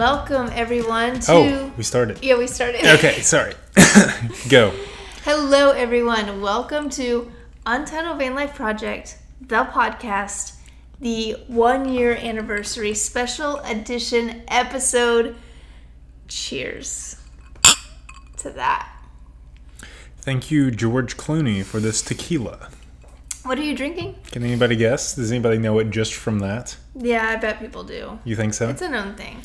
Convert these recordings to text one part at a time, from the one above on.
Welcome everyone to. Oh, we started. Yeah, we started. Okay, sorry. Go. Hello, everyone. Welcome to Untitled Van Life Project, the podcast, the one year anniversary special edition episode. Cheers to that. Thank you, George Clooney, for this tequila. What are you drinking? Can anybody guess? Does anybody know it just from that? Yeah, I bet people do. You think so? It's a known thing.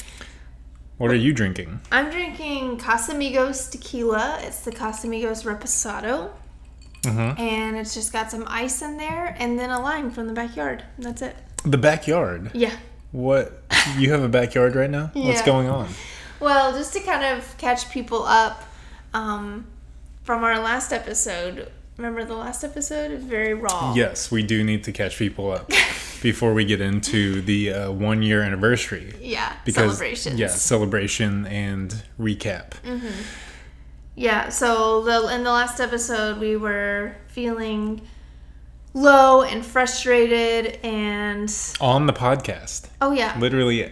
What are you drinking? I'm drinking Casamigos tequila. It's the Casamigos Reposado. Mm-hmm. And it's just got some ice in there and then a lime from the backyard. That's it. The backyard. Yeah. What? You have a backyard right now? What's going on? Well, just to kind of catch people up um, from our last episode. Remember the last episode? It was very raw. Yes, we do need to catch people up before we get into the uh, one year anniversary. Yeah. Because, celebrations. Yeah, celebration and recap. Yeah, so the in the last episode we were feeling low and frustrated and On the podcast. oh yeah, Literally,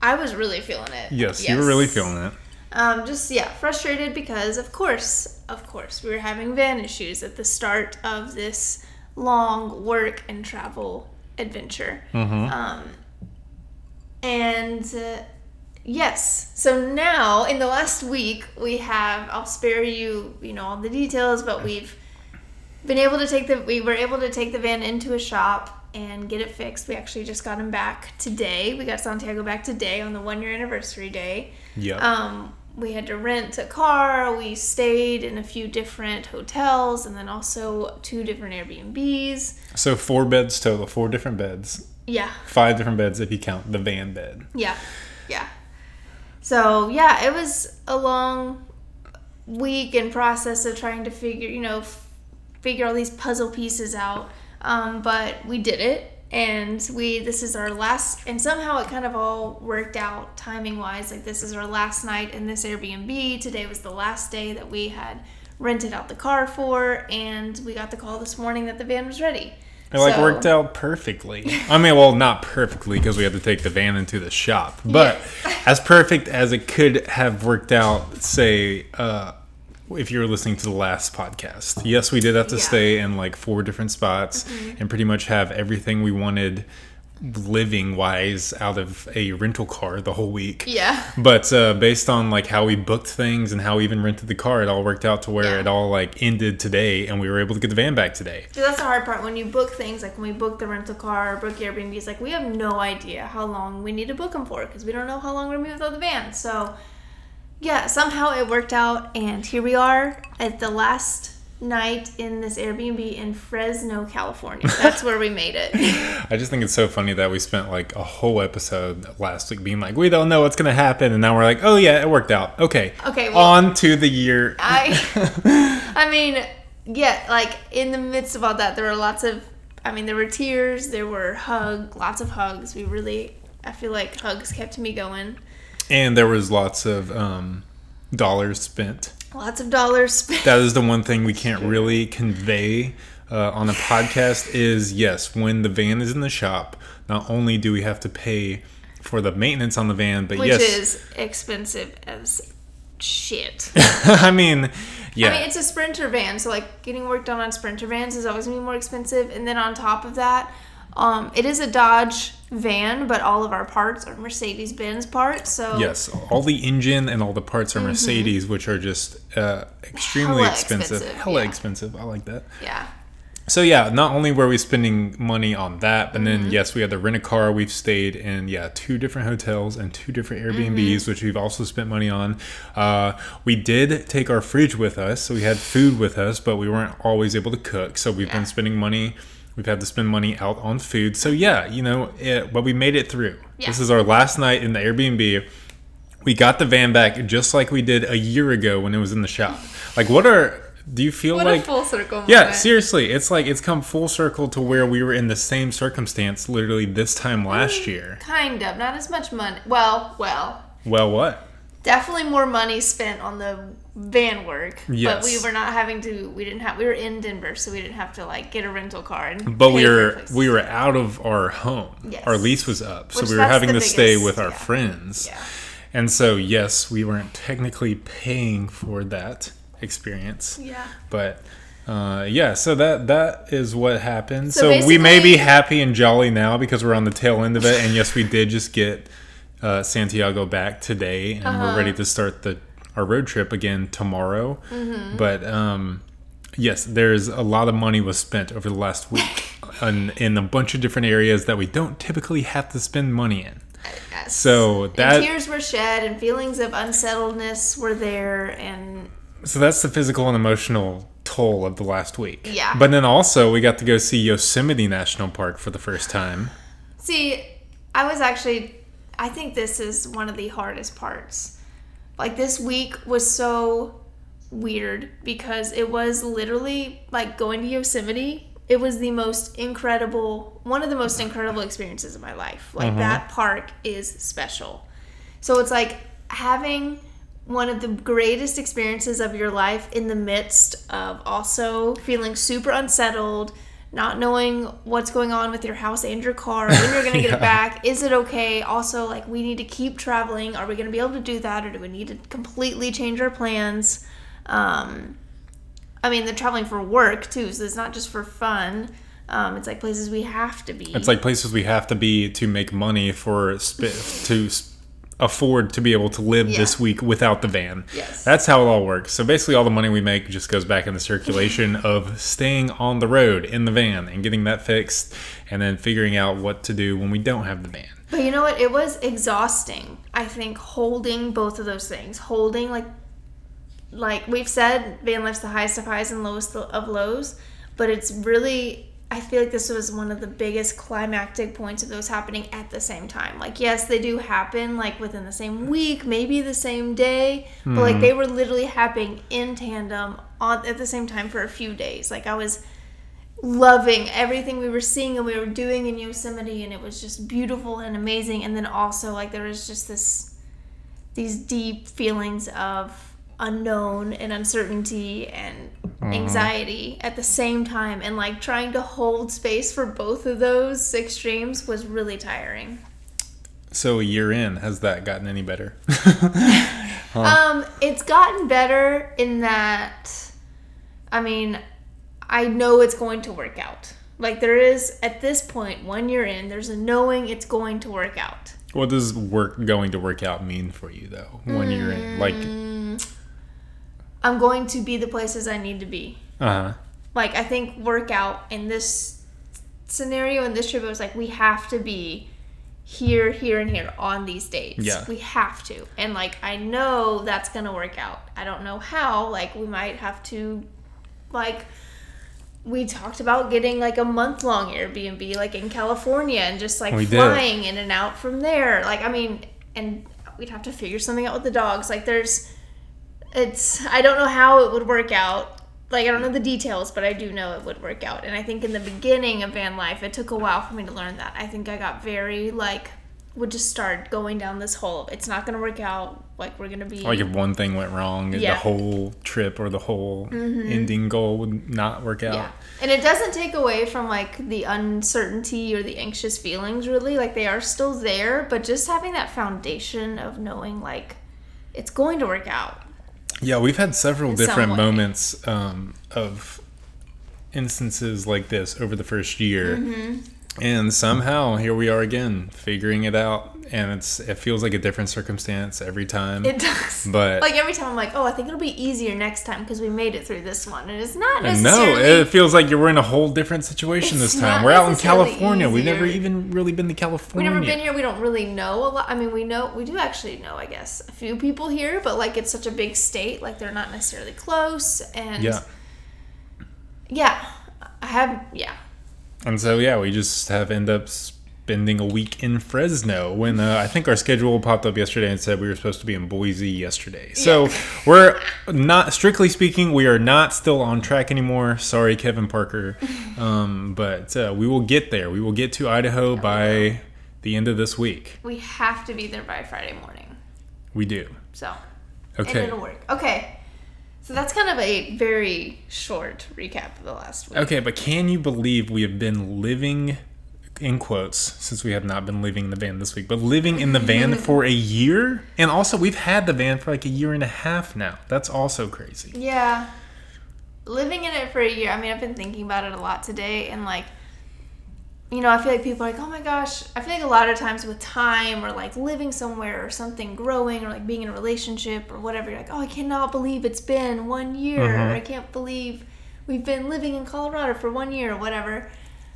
I was really feeling it. yes, you were really feeling it. Um, just yeah, frustrated because of course, of course, we were having van issues at the start of this long work and travel adventure. Mm-hmm. Um, and uh, yes, so now in the last week we have. I'll spare you, you know, all the details, but we've been able to take the. We were able to take the van into a shop and get it fixed. We actually just got him back today. We got Santiago back today on the one year anniversary day. Yeah. Um, we had to rent a car. We stayed in a few different hotels and then also two different Airbnbs. so four beds total, four different beds. Yeah, Five different beds if you count the van bed. yeah, yeah. So, yeah, it was a long week and process of trying to figure, you know, f- figure all these puzzle pieces out. Um, but we did it. And we, this is our last, and somehow it kind of all worked out timing wise. Like, this is our last night in this Airbnb. Today was the last day that we had rented out the car for, and we got the call this morning that the van was ready. It like worked out perfectly. I mean, well, not perfectly because we had to take the van into the shop, but as perfect as it could have worked out. Say, uh, if you were listening to the last podcast, yes, we did have to Yeah. stay in like four different spots and pretty much have everything we wanted living wise out of a rental car the whole week. Yeah. But uh, based on like how we booked things and how we even rented the car, it all worked out to where Yeah. it all like ended today, and we were able to get the van back today. So that's the hard part when you book things like when we book the rental car or book Airbnbs. Like we have no idea how long we need to book them for because we don't know how long we're gonna be without the van. So yeah, somehow it worked out, and here we are at the last night in this Airbnb in Fresno, California. That's where we made it. I just think it's so funny that we spent like a whole episode last week being like, we don't know what's gonna happen, and now we're like, oh yeah, it worked out. Okay, Okay, well- on to the year. I, I mean, yeah, like in the midst of all that, there were lots of, I mean, there were tears, there were hugs, lots of hugs. We really, I feel like hugs kept me going. And there was lots of um, dollars spent. Lots of dollars spent. That is the one thing we can't really convey uh, on a podcast. Is yes, when the van is in the shop, not only do we have to pay for the maintenance on the van, but which yes, is expensive as shit. I mean, yeah. I mean, it's a Sprinter van, so like getting work done on Sprinter vans is always gonna be more expensive. And then on top of that, um, it is a Dodge van, but all of our parts are Mercedes Benz parts. So Yes, all the engine and all the parts are Mercedes, which are just uh, extremely Mm-hmm. Hella expensive. expensive, Hella yeah. expensive. I like that. yeah, So yeah, not only were we spending money on that, but Mm-hmm. then yes, we had to rent a car. We've stayed in yeah two different hotels and two different Airbnbs, Mm-hmm. which we've also spent money on. Uh, we did take our fridge with us, so we had food with us, but we weren't always able to cook. So we've Yeah. been spending money. We've had to spend money out on food. So yeah, you know, it, but we made it through. Yeah. This is our last night in the Airbnb. We got the van back just like we did a year ago when it was in the shop. Like, what are do you feel what like? a full circle. Yeah, seriously, it's like it's come full circle to where we were in the same circumstance literally this time Mm. last year. Kind of, not as much money. Well, well, Well, what? definitely more money spent on the van work. But we were not having to. We didn't have. We were in Denver, so we didn't have to like get a rental car. And But we were we were out of our home. Yes. Our lease was up, so we were having to stay with our yeah. friends. Yeah. And so yes, we weren't technically paying for that experience, Yeah. but uh, yeah. So that that is what happened. So So, we may be happy and jolly now because we're on the tail end of it. And yes, we did just get uh, Santiago back today, and Uh-huh. we're ready to start the our road trip again tomorrow. Mm-hmm. But um, yes, there's a lot of money was spent over the last week in, in a bunch of different areas that we don't typically have to spend money in. Yes. So that and tears were shed, and feelings of unsettledness were there, and so that's the physical and emotional toll of the last week. Yeah. But then also we got to go see Yosemite National Park for the first time. See, I was actually, I think this is one of the hardest parts. Like, this week was so weird because it was literally like going to Yosemite. It was the most incredible, one of the most incredible experiences of my life. Like, mm-hmm. that park is special. So it's like having one of the greatest experiences of your life in the midst of also feeling super unsettled, not knowing what's going on with your house and your car, when you're going to get Yeah. it back. Is it okay? Also, like, we need to keep traveling. Are we going to be able to do that, or do we need to completely change our plans? Um, I mean, they're traveling for work too, so it's not just for fun. Um, it's like places we have to be. It's like places we have to be to make money for sp- to s- afford to be able to live Yeah. this week without the van. Yes. That's how it all works. So basically all the money we make just goes back in the circulation of staying on the road in the van and getting that fixed and then figuring out what to do when we don't have the van. But you know what? It was exhausting. I think holding both of those things, holding like, like we've said, van life's the highest of highs and lowest of lows. But it's really, I feel like this was one of the biggest climactic points of those happening at the same time. Like, yes, they do happen like within the same week, maybe the same day, but like hmm. they were literally happening in tandem on at the same time for a few days. Like I was loving everything we were seeing and we were doing in Yosemite and it was just beautiful and amazing and then also like there was just this these deep feelings of unknown and uncertainty and anxiety at the same time and like trying to hold space for both of those extremes was really tiring. So a year in, has that gotten any better? Um, it's gotten better in that, I mean, I know it's going to work out. Like there is at this point, one year in, there's a knowing it's going to work out. what does work going to work out mean for you though? When you're in like I'm going to be the places I need to be. uh-huh. Like I think workout in this scenario in this trip, it was like we have to be here, here, and here on these dates. Yeah. We have to. And like I know that's gonna work out. I don't know how. Like we might have to like we talked about getting like a month long Airbnb like in California and just like We did. flying in and out from there. Like I mean and we'd have to figure something out with the dogs. Like there's it's I don't know how it would work out. Like I don't know the details, but I do know it would work out. And I think in the beginning of van life, it took a while for me to learn that. I think I got very like would just start going down this hole. of It's not going to work out. Like we're going to be Like if one thing went wrong, the Yeah. Mm-hmm. whole trip or the whole ending goal would not work out. Yeah. And it doesn't take away from like the uncertainty or the anxious feelings really. Like they are still there, but just having that foundation of knowing like it's going to work out. Yeah, we've had several different way. moments um, of instances like this over the first year, Mm-hmm. and somehow here we are again figuring it out, and it's it feels like a different circumstance every time. It does. But- like every time I'm like, oh, I think it'll be easier next time because we made it through this one, and it's not necessarily. no, it feels like you're in a whole different situation this time. We're out in California. We've never even really been to California. We've never been here. We don't really know a lot. I mean, we know we do actually know, I guess, a few people here, but like it's such a big state, like they're not necessarily close. And Yeah. yeah, I have yeah. And so yeah, we just have end up spending a week in Fresno when uh, I think our schedule popped up yesterday and said we were supposed to be in Boise yesterday. So we're not strictly speaking, we are not still on track anymore. Sorry, Kevin Parker, um, but uh, we will get there. We will get to Idaho by the end of this week. We have to be there by Friday morning. We do. So Okay. and it'll work. Okay. So that's kind of a very short recap of the last week. Okay, but can you believe we have been living in quotes since we have not been living in the van this week, but living in the van for a year? And also we've had the van for like a year and a half now. That's also crazy. Yeah. Living in it for a year. I mean, I've been thinking about it a lot today and like you know, I feel like people are like, oh my gosh. I feel like a lot of times with time or like living somewhere or something growing or like being in a relationship or whatever, you're like, oh, I cannot believe it's been one year. Mhm. I can't believe we've been living in Colorado for one year or whatever.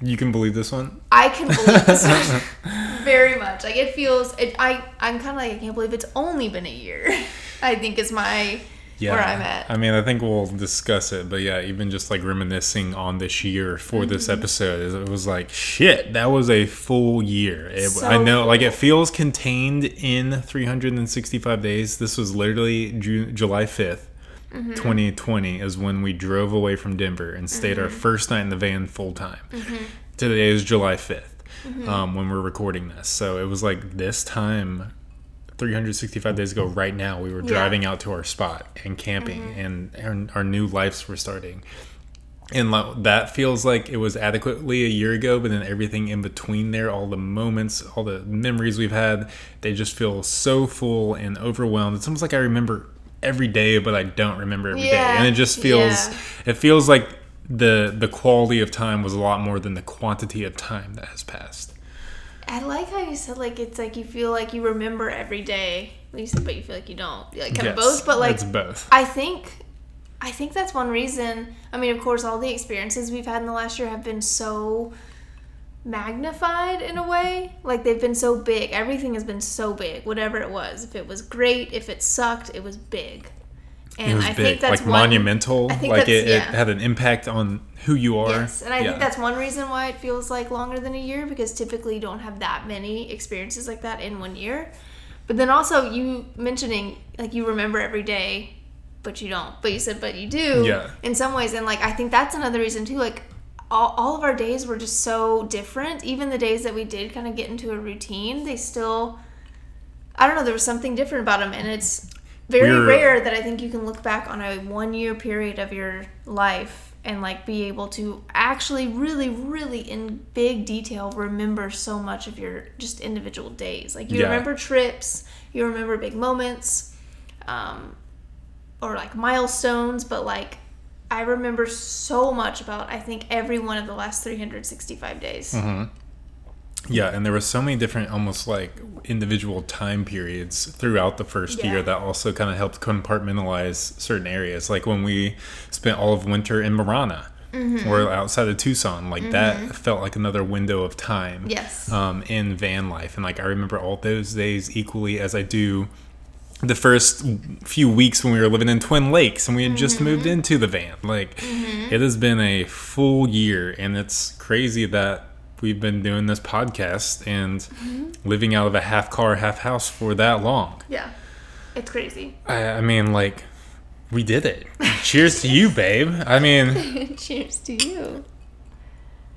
You can believe this one? I can believe this one very much. Like it feels, it, I I'm kind of like I can't believe it's only been a year. I think is my Yeah. where I'm at. I mean, I think we'll discuss it, but yeah, even just like reminiscing on this year for this Mm-hmm. episode, it was like, shit, that was a full year. It, So I know, like, it feels contained in 365 days. This was literally Ju- July 5th. Mm-hmm. 2020 is when we drove away from Denver and stayed our Mm-hmm. first night in the van full time. Today is July 5th Mm-hmm. um, when we're recording this. So it was like this time 365 days ago right now we were Yeah. driving out to our spot and camping Mm-hmm. and our, our new lives were starting and like, that feels like it was adequately a year ago but then everything in between there all the moments all the memories we've had they just feel so full and overwhelmed it's almost like i remember every day but i don't remember every day, Yeah, and it just feels yeah. it feels like the the quality of time was a lot more than the quantity of time that has passed I like how you said like it's like you feel like you remember every day. You said, but you feel like you don't. Like kind of both, but like it's both I think, I think that's one reason. I mean, of course, all the experiences we've had in the last year have been so magnified in a way. Like they've been so big. Everything has been so big. Whatever it was, if it was great, if it sucked, it was big. And it was I big think that's like one, monumental I think like it, it had an impact on who you are Yes, and I Yeah. think that's one reason why it feels like longer than a year because typically you don't have that many experiences like that in one year. But then also you mentioning like you remember every day, but you don't. But you said but you do. Yeah. In some ways, and like I think that's another reason too. Like all, all of our days were just so different. Even the days that we did kind of get into a routine, they still. I don't know. There was something different about them, and it's very We're- rare that I think you can look back on a one year period of your life and like be able to actually really really in big detail remember so much of your just individual days like you Yeah. remember trips you remember big moments um, or like milestones but like i remember so much about i think every one of the last 365 days Mm-hmm. yeah and there were so many different almost like individual time periods throughout the first Yeah. year that also kind of helped compartmentalize certain areas like when we spent all of winter in marana Mm-hmm. or outside of tucson like that felt like another window of time Yes. um, in van life and like i remember all those days equally as i do the first few weeks when we were living in Twin Lakes and we had just moved mm-hmm. into the van. Like, mm-hmm. it has been a full year, and it's crazy that we've been doing this podcast and mm-hmm. living out of a half car, half house for that long. yeah it's crazy I, I mean, like, we did it. Cheers to you, babe. I mean, cheers to you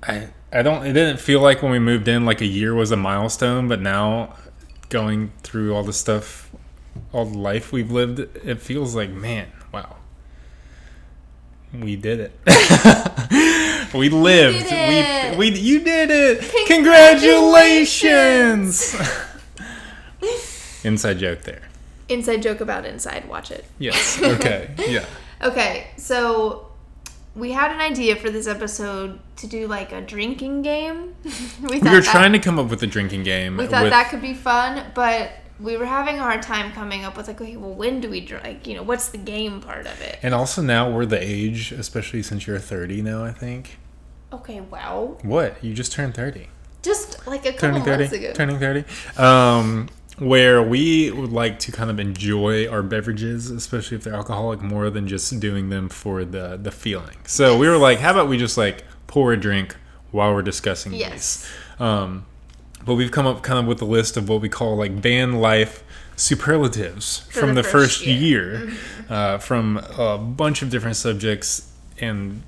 I I don't. It didn't feel like when we moved in like a year was a milestone, but now going through all the stuff, all the life we've lived, it feels like man, wow. We did it. we lived. it. We we you did it. Congratulations. Congratulations. Inside joke there. inside joke about inside watch it Yes. Okay. Yeah. Okay, so we had an idea for this episode to do like a drinking game. we We were that, trying to come up with a drinking game. We thought with, that could be fun, but we were having a hard time coming up with like, okay, well, when do we drink? Like, you know, what's the game part of it? And also now we're the age, especially since you're 30 now, I think. Okay, well, What? You just turned 30. just like a couple Turning 30. months ago. Turning 30. Um, where we would like to kind of enjoy our beverages, especially if they're alcoholic, more than just doing them for the, the feeling. So we were like, how about we just like pour a drink while we're discussing Yes. these? Um, but we've come up kind of with a list of what we call like van life superlatives For from the the, first first, year. year, mm-hmm. uh, from a bunch of different subjects and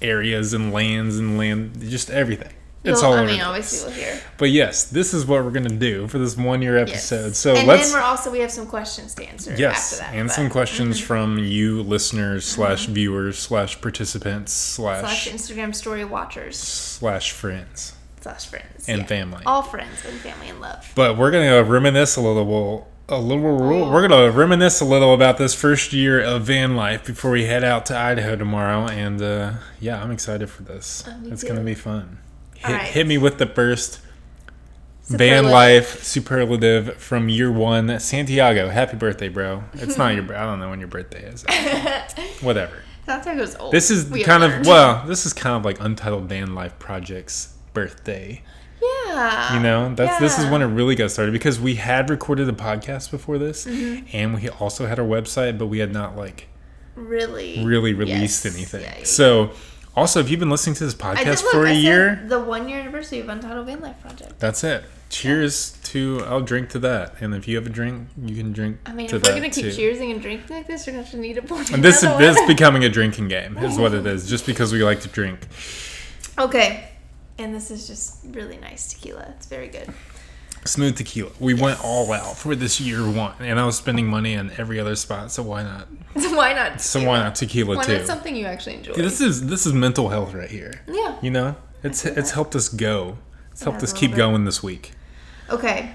areas and lands and land, just everything. It's You'll- all I mean, place. we'll hear. But yes, this is what we're gonna do for this one year Yes. episode. So and let's then we're also we have some questions to answer. yes, after that, and but- some questions mm-hmm. from you listeners mm-hmm. slash viewers slash participants slash slash Instagram story watchers slash friends. Slash friends And yeah. family. all friends and family and love. But we're gonna reminisce a little. A little, we're gonna reminisce a little about this first year of van life before we head out to Idaho tomorrow, and uh, yeah, I'm excited for this. Oh, it's too. gonna be fun. Hit, right. hit me with the first van life superlative from year one. Santiago, happy birthday, bro! It's not your, I don't know when your birthday is. Whatever. Santiago's old. This is We kind of learned. well, this is kind of like Untitled Van Life Project's birthday. yeah. You know, that's this is when it really got started because we had recorded a podcast before this, Mm-hmm. and we also had our website, but we had not like really really released Yes. anything. Yeah, yeah, So, also, if you've been listening to this podcast look, for a I year, the one year anniversary of Untitled Van Life Project. that's it. Cheers to I'll drink to that, and if you have a drink, you can drink I mean, if we're gonna keep too. cheersing and drinking like this, we're gonna have to need a pour And this is this becoming a drinking game, is what it is. Just because we like to drink. okay, and this is just really nice tequila. It's very good. Smooth tequila. We went all out for this year one, and I was spending money on every other spot. So why not? So why not? So why not tequila Why too? not something you actually enjoy? This is this is mental health right here. yeah. You know, it's it's helped us go. It's helped us keep bit. going this week. Okay.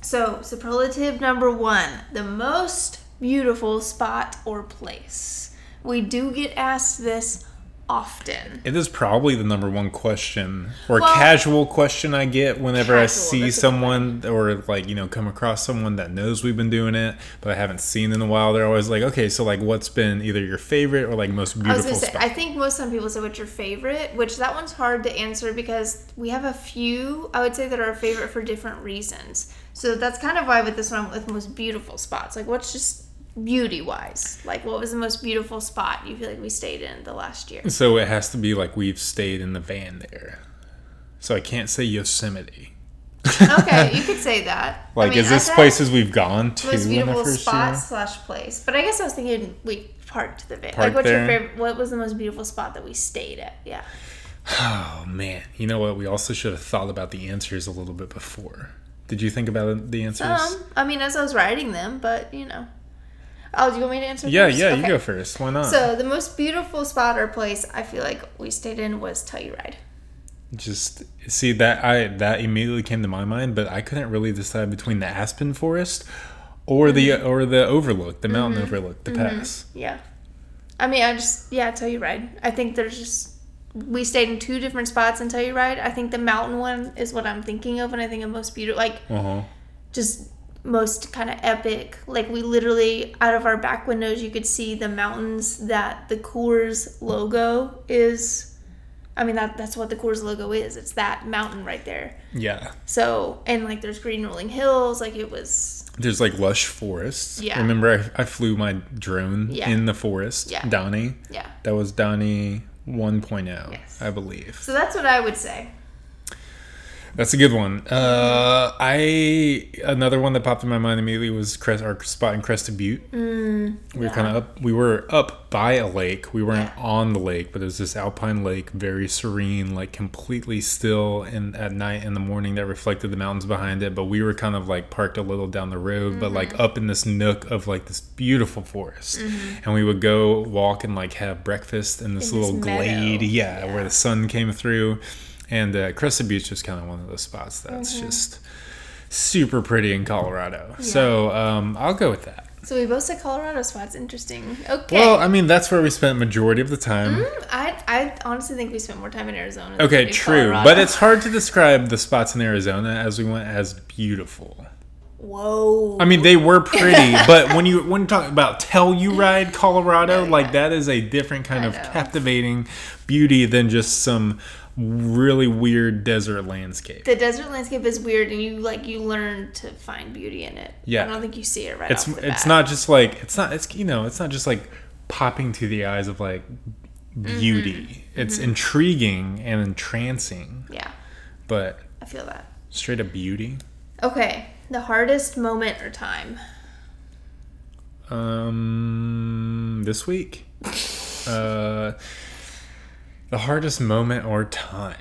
So, superlative number one the most beautiful spot or place. We do get asked this often. It is probably the number one question or Well- casual question I get whenever I see that's a good someone or like you know come across someone that knows we've been doing it, but I haven't seen in a while. They're always like, okay, so like, what's been either your favorite or like most I beautiful gonna say. I think most some people say what's your favorite, which that one's hard to answer because we have a few I would say that are favorite for different reasons. So that's kind of why with this one with most beautiful spots. Like what's just beauty wise? Like what was the most beautiful spot you feel like we stayed in the last year? so it has to be like we've stayed in the van there. So I can't say Yosemite. okay, you could say that. I Like, mean, is this places we've gone to most beautiful spot year? slash place? But I guess I was thinking we parked the van. Parked like, what's there? your favorite? What was the most beautiful spot that we stayed at? Yeah. Oh man, you know what? We also should have thought about the answers a little bit before. Did you think about the answers? Um, I mean, as I was writing them, but you know. Oh, do you want me to answer? yeah, first? yeah, you go first. Why not? So the most beautiful spot or place I feel like we stayed in was Telluride. Just see that I that immediately came to my mind, but I couldn't really decide between the aspen forest or the Mm-hmm. or the overlook, the mountain overlook, the pass. Yeah. I mean, I just yeah, Telluride. I think there's just we stayed in two different spots in Telluride. I think the mountain one is what I'm thinking of when I think of most beautiful, like Uh huh. just most kind of epic. Like we literally out of our back windows, you could see the mountains that the Coors logo is. I mean that that's what the Coors logo is. It's that mountain right there. Yeah. So and like there's green rolling hills. Like it was There's like lush forests. Yeah. Remember, I, I flew my drone Yeah. in the forest. Yeah. Donnie. yeah. That was Donnie 1.0, Yes. I believe. So that's what I would say. That's a good one. Uh, I another one that popped in my mind immediately was Crest, our spot in Crested Butte. Mm, we were kind of up. We were up by a lake. We weren't Yeah. on the lake, but it was this alpine lake, very serene, like completely still. And at night and the morning, that reflected the mountains behind it. But we were kind of like parked a little down the road, but Mm-hmm. like up in this nook of like this beautiful forest. And we would go walk and like have breakfast in this In little meadow. glade. Yeah, Yeah. where the sun came through. And uh, Crested Butte is kind of one of those spots that's Mm-hmm. just super pretty in Colorado. So um, I'll go with that. So we both said Colorado spots. Interesting. Okay. Well, I mean, that's where we spent majority of the time. Mm, I I honestly think we spent more time in Arizona. Okay, true. Colorado. But it's hard to describe the spots in Arizona as we went as beautiful. whoa. I mean, they were pretty, but when you when you talk about Telluride, Colorado, Yeah, like that is a different kind I of know. captivating beauty than just some really weird desert landscape. the desert landscape is weird, and you like you learn to find beauty in it. Yeah. I don't think you see it right. it's it's not just like it's not it's you know it's not just like popping to the eyes of like beauty. Mm-hmm. It's intriguing and entrancing, Yeah, but I feel that. straight up beauty. Okay, the hardest moment or time. Um, this week, uh, the hardest moment or time.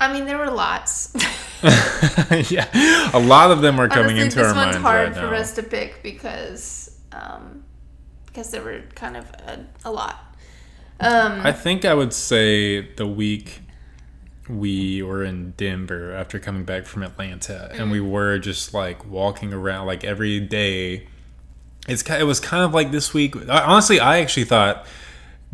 I mean, there were lots. yeah, a lot of them are coming Honestly, into this our one's hard for us to pick because um, because there were kind of a, a lot. Um, I think I would say the week we were in Denver after coming back from Atlanta, and we were just like walking around like every day. It's it was kind of like this week. Honestly, I actually thought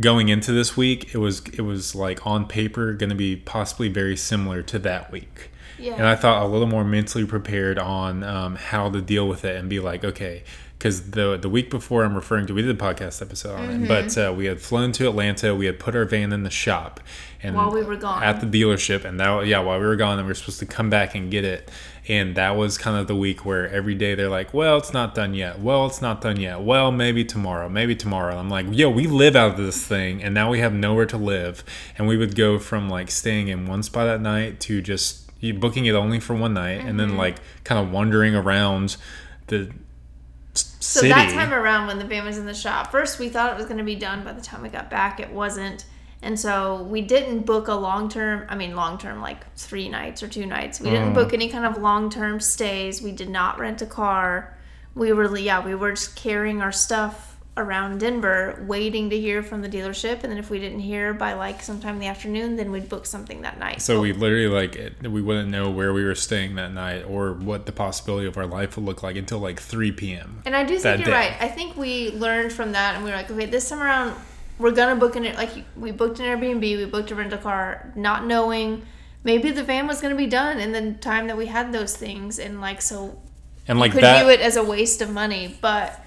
going into this week it was it was like on paper going to be possibly very similar to that week. Yeah. And I thought a little more mentally prepared on um, how to deal with it and be like, okay, because the the week before I'm referring to, we did a podcast episode on Mm-hmm. it, but uh, we had flown to Atlanta, we had put our van in the shop, and While we were gone. at the dealership, and that yeah, while we were gone, and we were supposed to come back and get it, and that was kind of the week where every day they're like, well, it's not done yet, well, it's not done yet, well, maybe tomorrow, maybe tomorrow. And I'm like, yo, we live out of this thing, and now we have nowhere to live, and we would go from like staying in one spot at night to just booking it only for one night, and Mm-hmm. then like kind of wandering around the So city. that time around when the van was in the shop, first we thought it was going to be done by the time we got back. It wasn't. And so we didn't book a long term, I mean, long term, like three nights or two nights. We Mm. didn't book any kind of long term stays. We did not rent a car. We were, yeah, we were just carrying our stuff around Denver, waiting to hear from the dealership. And then if we didn't hear by like sometime in the afternoon, then we'd book something that night. So we literally like it, we wouldn't know where we were staying that night or what the possibility of our life would look like until like 3 p.m. And I do think you're day. right. I think we learned from that, and we were like, okay, this time around, we're gonna book an like we booked an Airbnb, we booked a rental car, not knowing maybe the van was gonna be done in the time that we had those things, and like so And like could that view it as a waste of money, but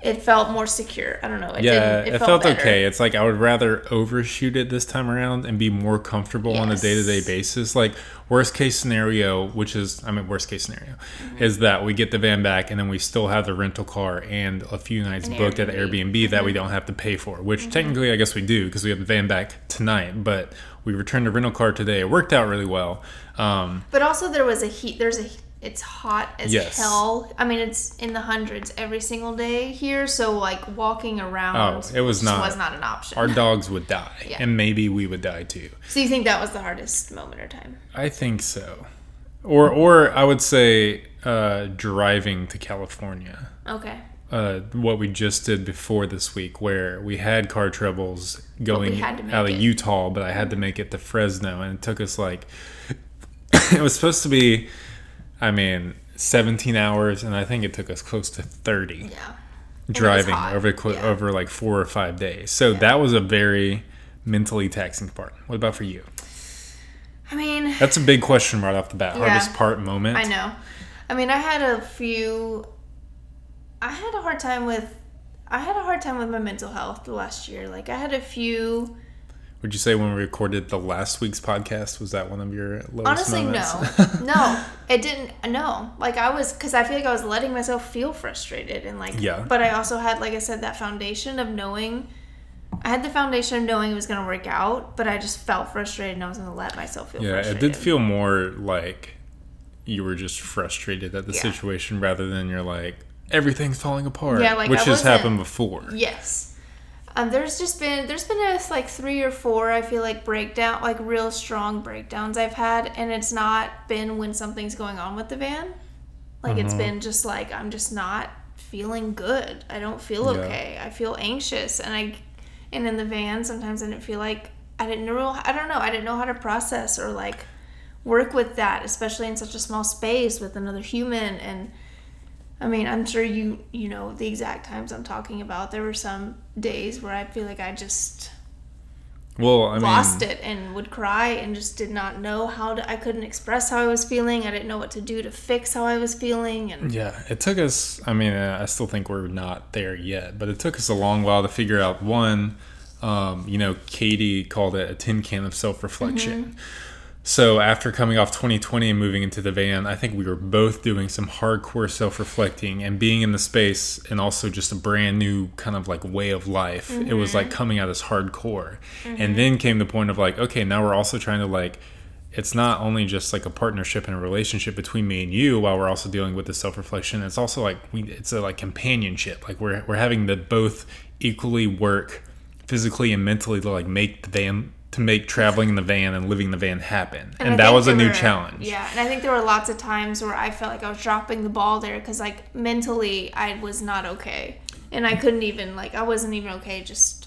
it felt more secure. I don't know. It yeah, didn't, it, felt, better. okay. It's like I would rather overshoot it this time around and be more comfortable on a day to day basis. Like worst case scenario, which is I mean worst case scenario, Mm-hmm. is that we get the van back and then we still have the rental car and a few nights An booked at Airbnb. Airbnb that Mm-hmm. we don't have to pay for. Which technically I guess we do because we have the van back tonight, but we returned the rental car today. It worked out really well. Um, But also there was a heat. There's a. It's hot as Yes. hell. I mean, it's in the hundreds every single day here. So like walking around, Oh, it was not- was not an option. our dogs would die, Yeah. and maybe we would die too. so you think that was the hardest moment or time? I think so. Or or I would say uh, driving to California. Okay. Uh, what we just did before this week, where we had car troubles going had to make out of it. Utah, but I had to make it to Fresno, and it took us like it was supposed to be, I mean, 17 hours, and I think it took us close to 30 Yeah. driving over yeah. over like four or five days. So that was a very mentally taxing part. What about for you? I mean, That's a big question right off the bat. Yeah. Hardest part moment. I know. I mean, I had a few. I had a hard time with. I had a hard time with my mental health the last year. Like I had a few. Would you say when we recorded the last week's podcast was that one of your lowest Honestly, moments? no, no, it didn't. No, like I was because I feel like I was letting myself feel frustrated and like. Yeah. But I also had, like I said, that foundation of knowing. I had the foundation of knowing it was going to work out, but I just felt frustrated and I was going to let myself feel yeah, it did feel more like you were just frustrated at the Yeah. situation rather than you're like everything's falling apart. Yeah, like, which I has happened before. Yes. Um, there's just been there's been a, like three or four I feel like breakdown like real strong breakdowns I've had and it's not been when something's going on with the van. Like it's Mm-hmm. been just like I'm just not feeling good. I don't feel Yeah. okay. I feel anxious and I and in the van sometimes I didn't feel like I didn't know I don't know. I didn't know how to process or like work with that, especially in such a small space with another human and I mean, I'm sure you you know the exact times I'm talking about. There were some days where I feel like I just Well, I mean, lost it and would cry and just did not know how to I couldn't express how I was feeling. I didn't know what to do to fix how I was feeling and Yeah, it took us. I mean, I still think we're not there yet, but it took us a long while to figure out one. Um, you know, Katie called it a tin can of self reflection. Mm-hmm. So after coming off 2020 and moving into the van, I think we were both doing some hardcore self reflecting and being in the space and also just a brand new kind of like way of life. It was like mm-hmm. coming out as hardcore. And mm-hmm. then came the point of like, okay, now we're also trying to like it's not only just like a partnership and a relationship between me and you while we're also dealing with the self-reflection it's also like we it's a like companionship like we're, we're having to both equally work physically and mentally to like make the van to make traveling in the van and living in the van happen, and, I that was a new were- challenge. Yeah, and I think there were lots of times where I felt like I was dropping the ball there because, like, mentally I was not okay, and I couldn't even like I wasn't even okay just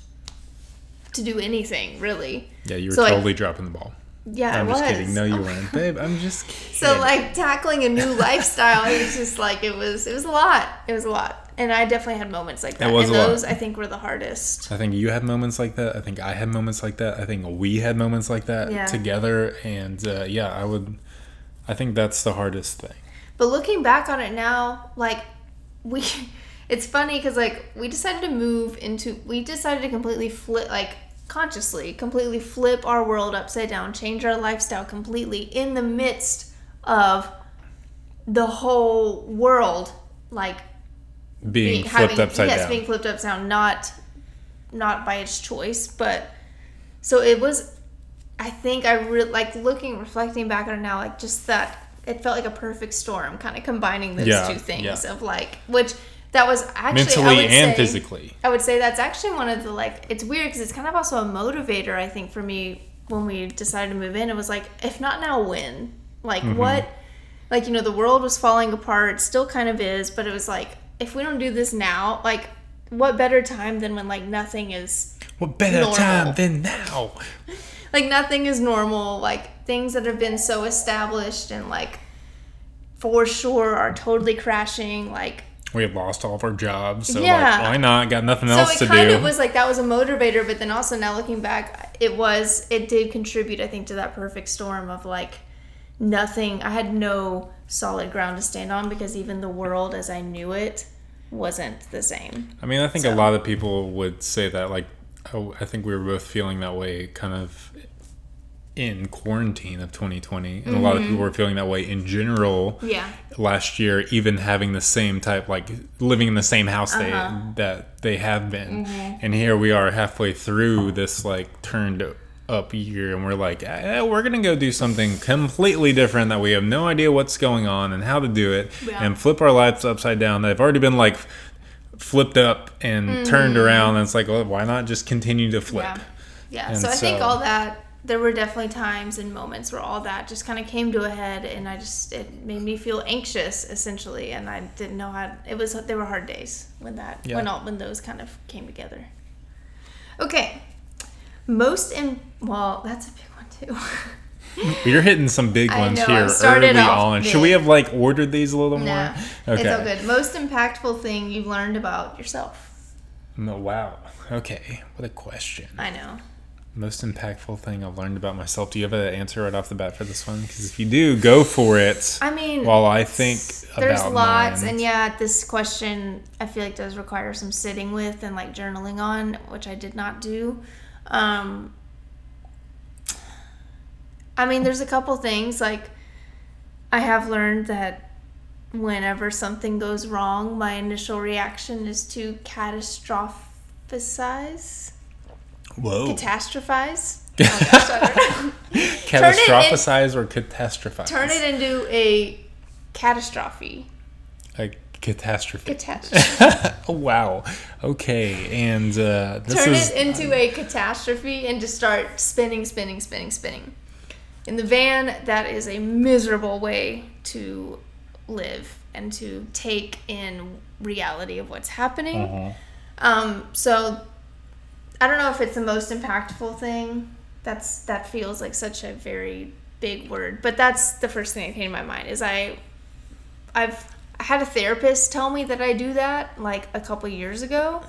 to do anything really. Yeah, you were So, like, totally dropping the ball. Yeah, I'm just kidding. No, you weren't, babe. I'm just kidding. So like tackling a new lifestyle, it was just like it was it was a lot. It was a lot, and I definitely had moments like that. was and a lot. those I think were the hardest. I think you had moments like that. I think I had moments like that. I think we had moments like that Yeah. together. And uh, yeah, I would. I think that's the hardest thing. But looking back on it now, like we, it's funny because like we decided to move into, we decided to completely flip, like consciously, completely flip our world upside down, change our lifestyle completely in the midst of the whole world, like Being flipped upside yes, down. being flipped upside down, not not by its choice, but so it was. I think I really like looking, reflecting back on it now, like just that it felt like a perfect storm, kind of combining those Yeah, two things yeah. of like, which that was actually Mentally and say- physically. I would say that's actually one of the like it's weird because it's kind of also a motivator I think for me when we decided to move in. It was like if not now when like Mm-hmm. what like you know the world was falling apart, still kind of is, but it was like if we don't do this now, like what better time than when like nothing is What better Normal. time than now? like nothing is normal like things that have been so established and like for sure are totally crashing like We had lost all of our jobs, so Yeah. like, why not? Got nothing else. so it kind do. of was like that was a motivator but then also now looking back it was it did contribute i think to that perfect storm of like nothing i had no solid ground to stand on because even the world as i knew it wasn't the same I mean, I think So- a lot of people would say that. Like, oh, I think we were both feeling that way, kind of in quarantine of 2020, and a lot of people were feeling that way in general. yeah last year even having the same type like living in the same house Uh-huh. they that they have been Mm-hmm. and here we are halfway through this like turned up year and we're like eh, we're gonna go do something completely different that we have no idea what's going on and how to do it Yeah. and flip our lives upside down they've already been like flipped up and turned around and it's like well, why not just continue to flip Mm-hmm. Yeah. Yeah. And so I think all that there were definitely times and moments where all that just kind of came to a head and I just it made me feel anxious essentially and I didn't know how it was there were hard days when that Yeah. when all when those kind of came together. Okay. Most in well, that's a big one too. You're hitting some big ones know, here started early on. Should we have like ordered these a little nah. more? It's all good. Most impactful thing you've learned about yourself. No, wow. Okay. What a question. I know. Most impactful thing I've learned about myself. Do you have an answer right off the bat for this one? Because if you do, go for it. I mean, While I think there's lots, mine. and yeah, this question I feel like does require some sitting with and like journaling on, which I did not do. Um, I mean, there's a couple things like I have learned that whenever something goes wrong, my initial reaction is to catastrophize, Whoa. catastrophize. Oh gosh, I don't. Catastrophize or catastrophize? Turn it into a catastrophe. A catastrophe. Catastrophe. oh, wow. Okay. And uh, this turn is. it into a catastrophe and just start spinning, spinning, spinning, spinning. In the van, that is a miserable way to live and to take in reality of what's happening. Uh-huh. Um, so I don't know if it's the most impactful thing. That's that feels like such a very big word, but that's the first thing that came to my mind. Is I, I've I had a therapist tell me that I do that like a couple years ago,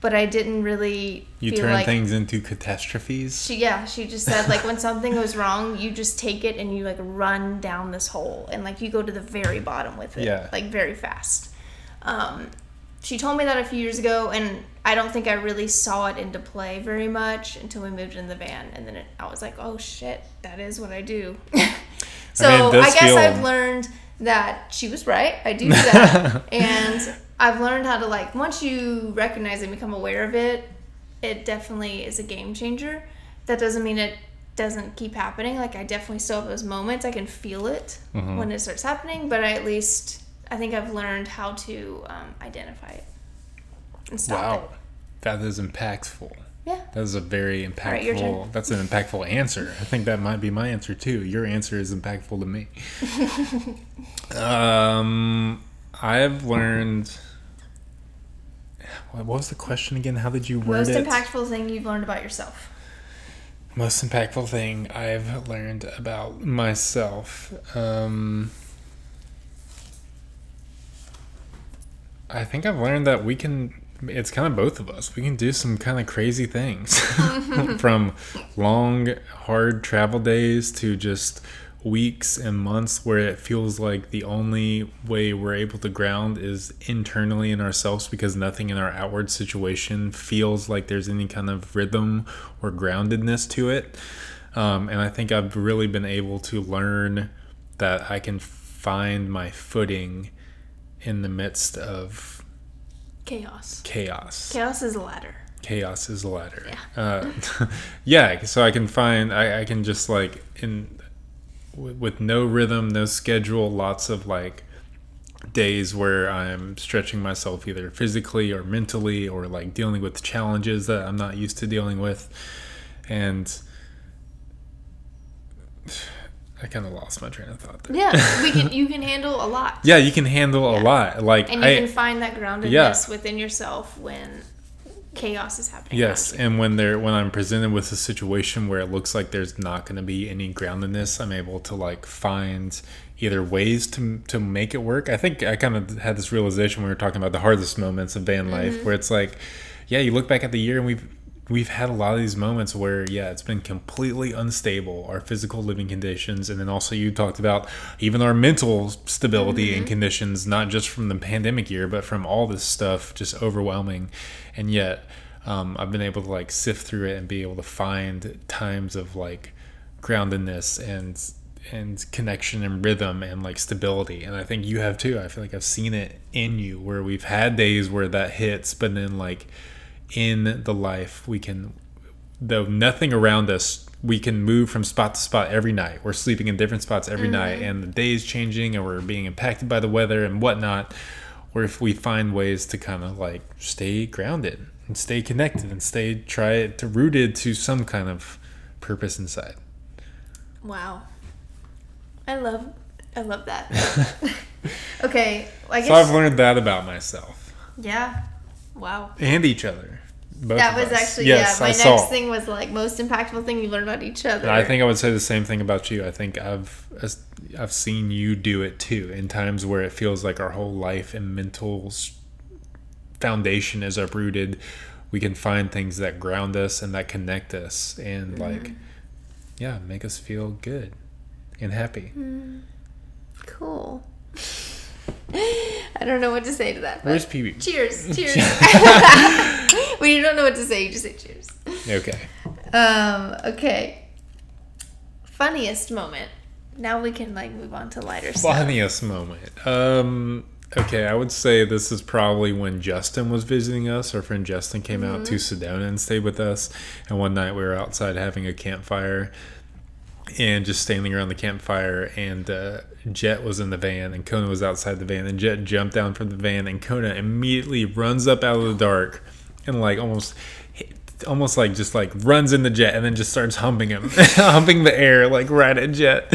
but I didn't really You turn like things into catastrophes. she yeah she just said like when something goes wrong you just take it and you like run down this hole and like you go to the very bottom with it Yeah. like very fast um, she told me that a few years ago and i don't think i really saw it into play very much until we moved in the van and then it, i was like oh shit that is what i do so I mean, I, guess feel- i've learned that she was right i do that and i've learned how to like once you recognize and become aware of it it definitely is a game changer. That doesn't mean it doesn't keep happening. Like I definitely still have those moments. I can feel it Mm-hmm. when it starts happening, but I at least I think I've learned how to um, identify it and stop Wow. it. That is impactful. Yeah. That was a very right, impactful. that's an impactful answer. I think that might be my answer too. Your answer is impactful to me. um, I've learned. What was the question again? How did you word Most it? impactful thing you've learned about yourself. Most impactful thing I've learned about myself. Um, I think I've learned that we can. It's kind of both of us. We can do some kind of crazy things, from long, hard travel days to just weeks and months where it feels like the only way we're able to ground is internally in ourselves because nothing in our outward situation feels like there's any kind of rhythm or groundedness to it. Um, and I think I've really been able to learn that I can find my footing in the midst of Chaos. chaos. Chaos is a ladder. Chaos is a ladder. Yeah. Uh, yeah. So I can find, I, I can just like in with, with no rhythm, no schedule, lots of like days where I'm stretching myself either physically or mentally or like dealing with challenges that I'm not used to dealing with. And I kind of lost my train of thought there. Yeah, we can. You can handle a lot. Yeah, you can handle a lot. Like And you I, can find that groundedness Yeah. within yourself when chaos is happening. Yes, and when they're when I'm presented with a situation where it looks like there's not going to be any groundedness, I'm able to like find either ways to to make it work. I think I kind of had this realization when we were talking about the hardest moments of van life, mm-hmm. where it's like, yeah, you look back at the year and we've we've had a lot of these moments where yeah, it's been completely unstable, our physical living conditions, and then also you talked about even our mental stability and conditions, not just from the pandemic year, but from all this stuff just overwhelming, and yet um, I've been able to like sift through it and be able to find times of like groundedness and and connection and rhythm and like stability. And i think you have too. I feel like i've seen it in you where we've had days where that hits but then like in the life we can though nothing around us we can move from spot to spot every night we're sleeping in different spots every mm-hmm. night and the day is changing and we're being impacted by the weather and whatnot or if we find ways to kind of like stay grounded and stay connected and stay try to rooted to some kind of purpose inside Wow. I love. I love that. okay, I guess. so i've learned that about myself yeah. Wow. and each other both That was us. actually yes, yeah. My I next saw. thing was like most impactful thing you learned about each other. And I think I would say the same thing about you. I think I've I've seen you do it too in times where it feels like our whole life and mental foundation is uprooted. We can find things that ground us and that connect us and mm-hmm. like, yeah, make us feel good and happy. Mm-hmm. cool. I don't know what to say to that. Where's PB? Cheers. Cheers. when you don't know what to say, you just say cheers. Okay. Um. Okay. Funniest moment. Now we can like move on to lighter stuff. Funniest moment. Um. Okay, I would say this is probably when Justin was visiting us. Our friend Justin came out to Sedona and stayed with us. And one night we were outside having a campfire and just standing around the campfire. And uh, Jet was in the van and Kona was outside the van. And Jet jumped down from the van and Kona immediately runs up out of the dark and like almost almost like just like runs in the jet and then just starts humping him humping the air like right at jet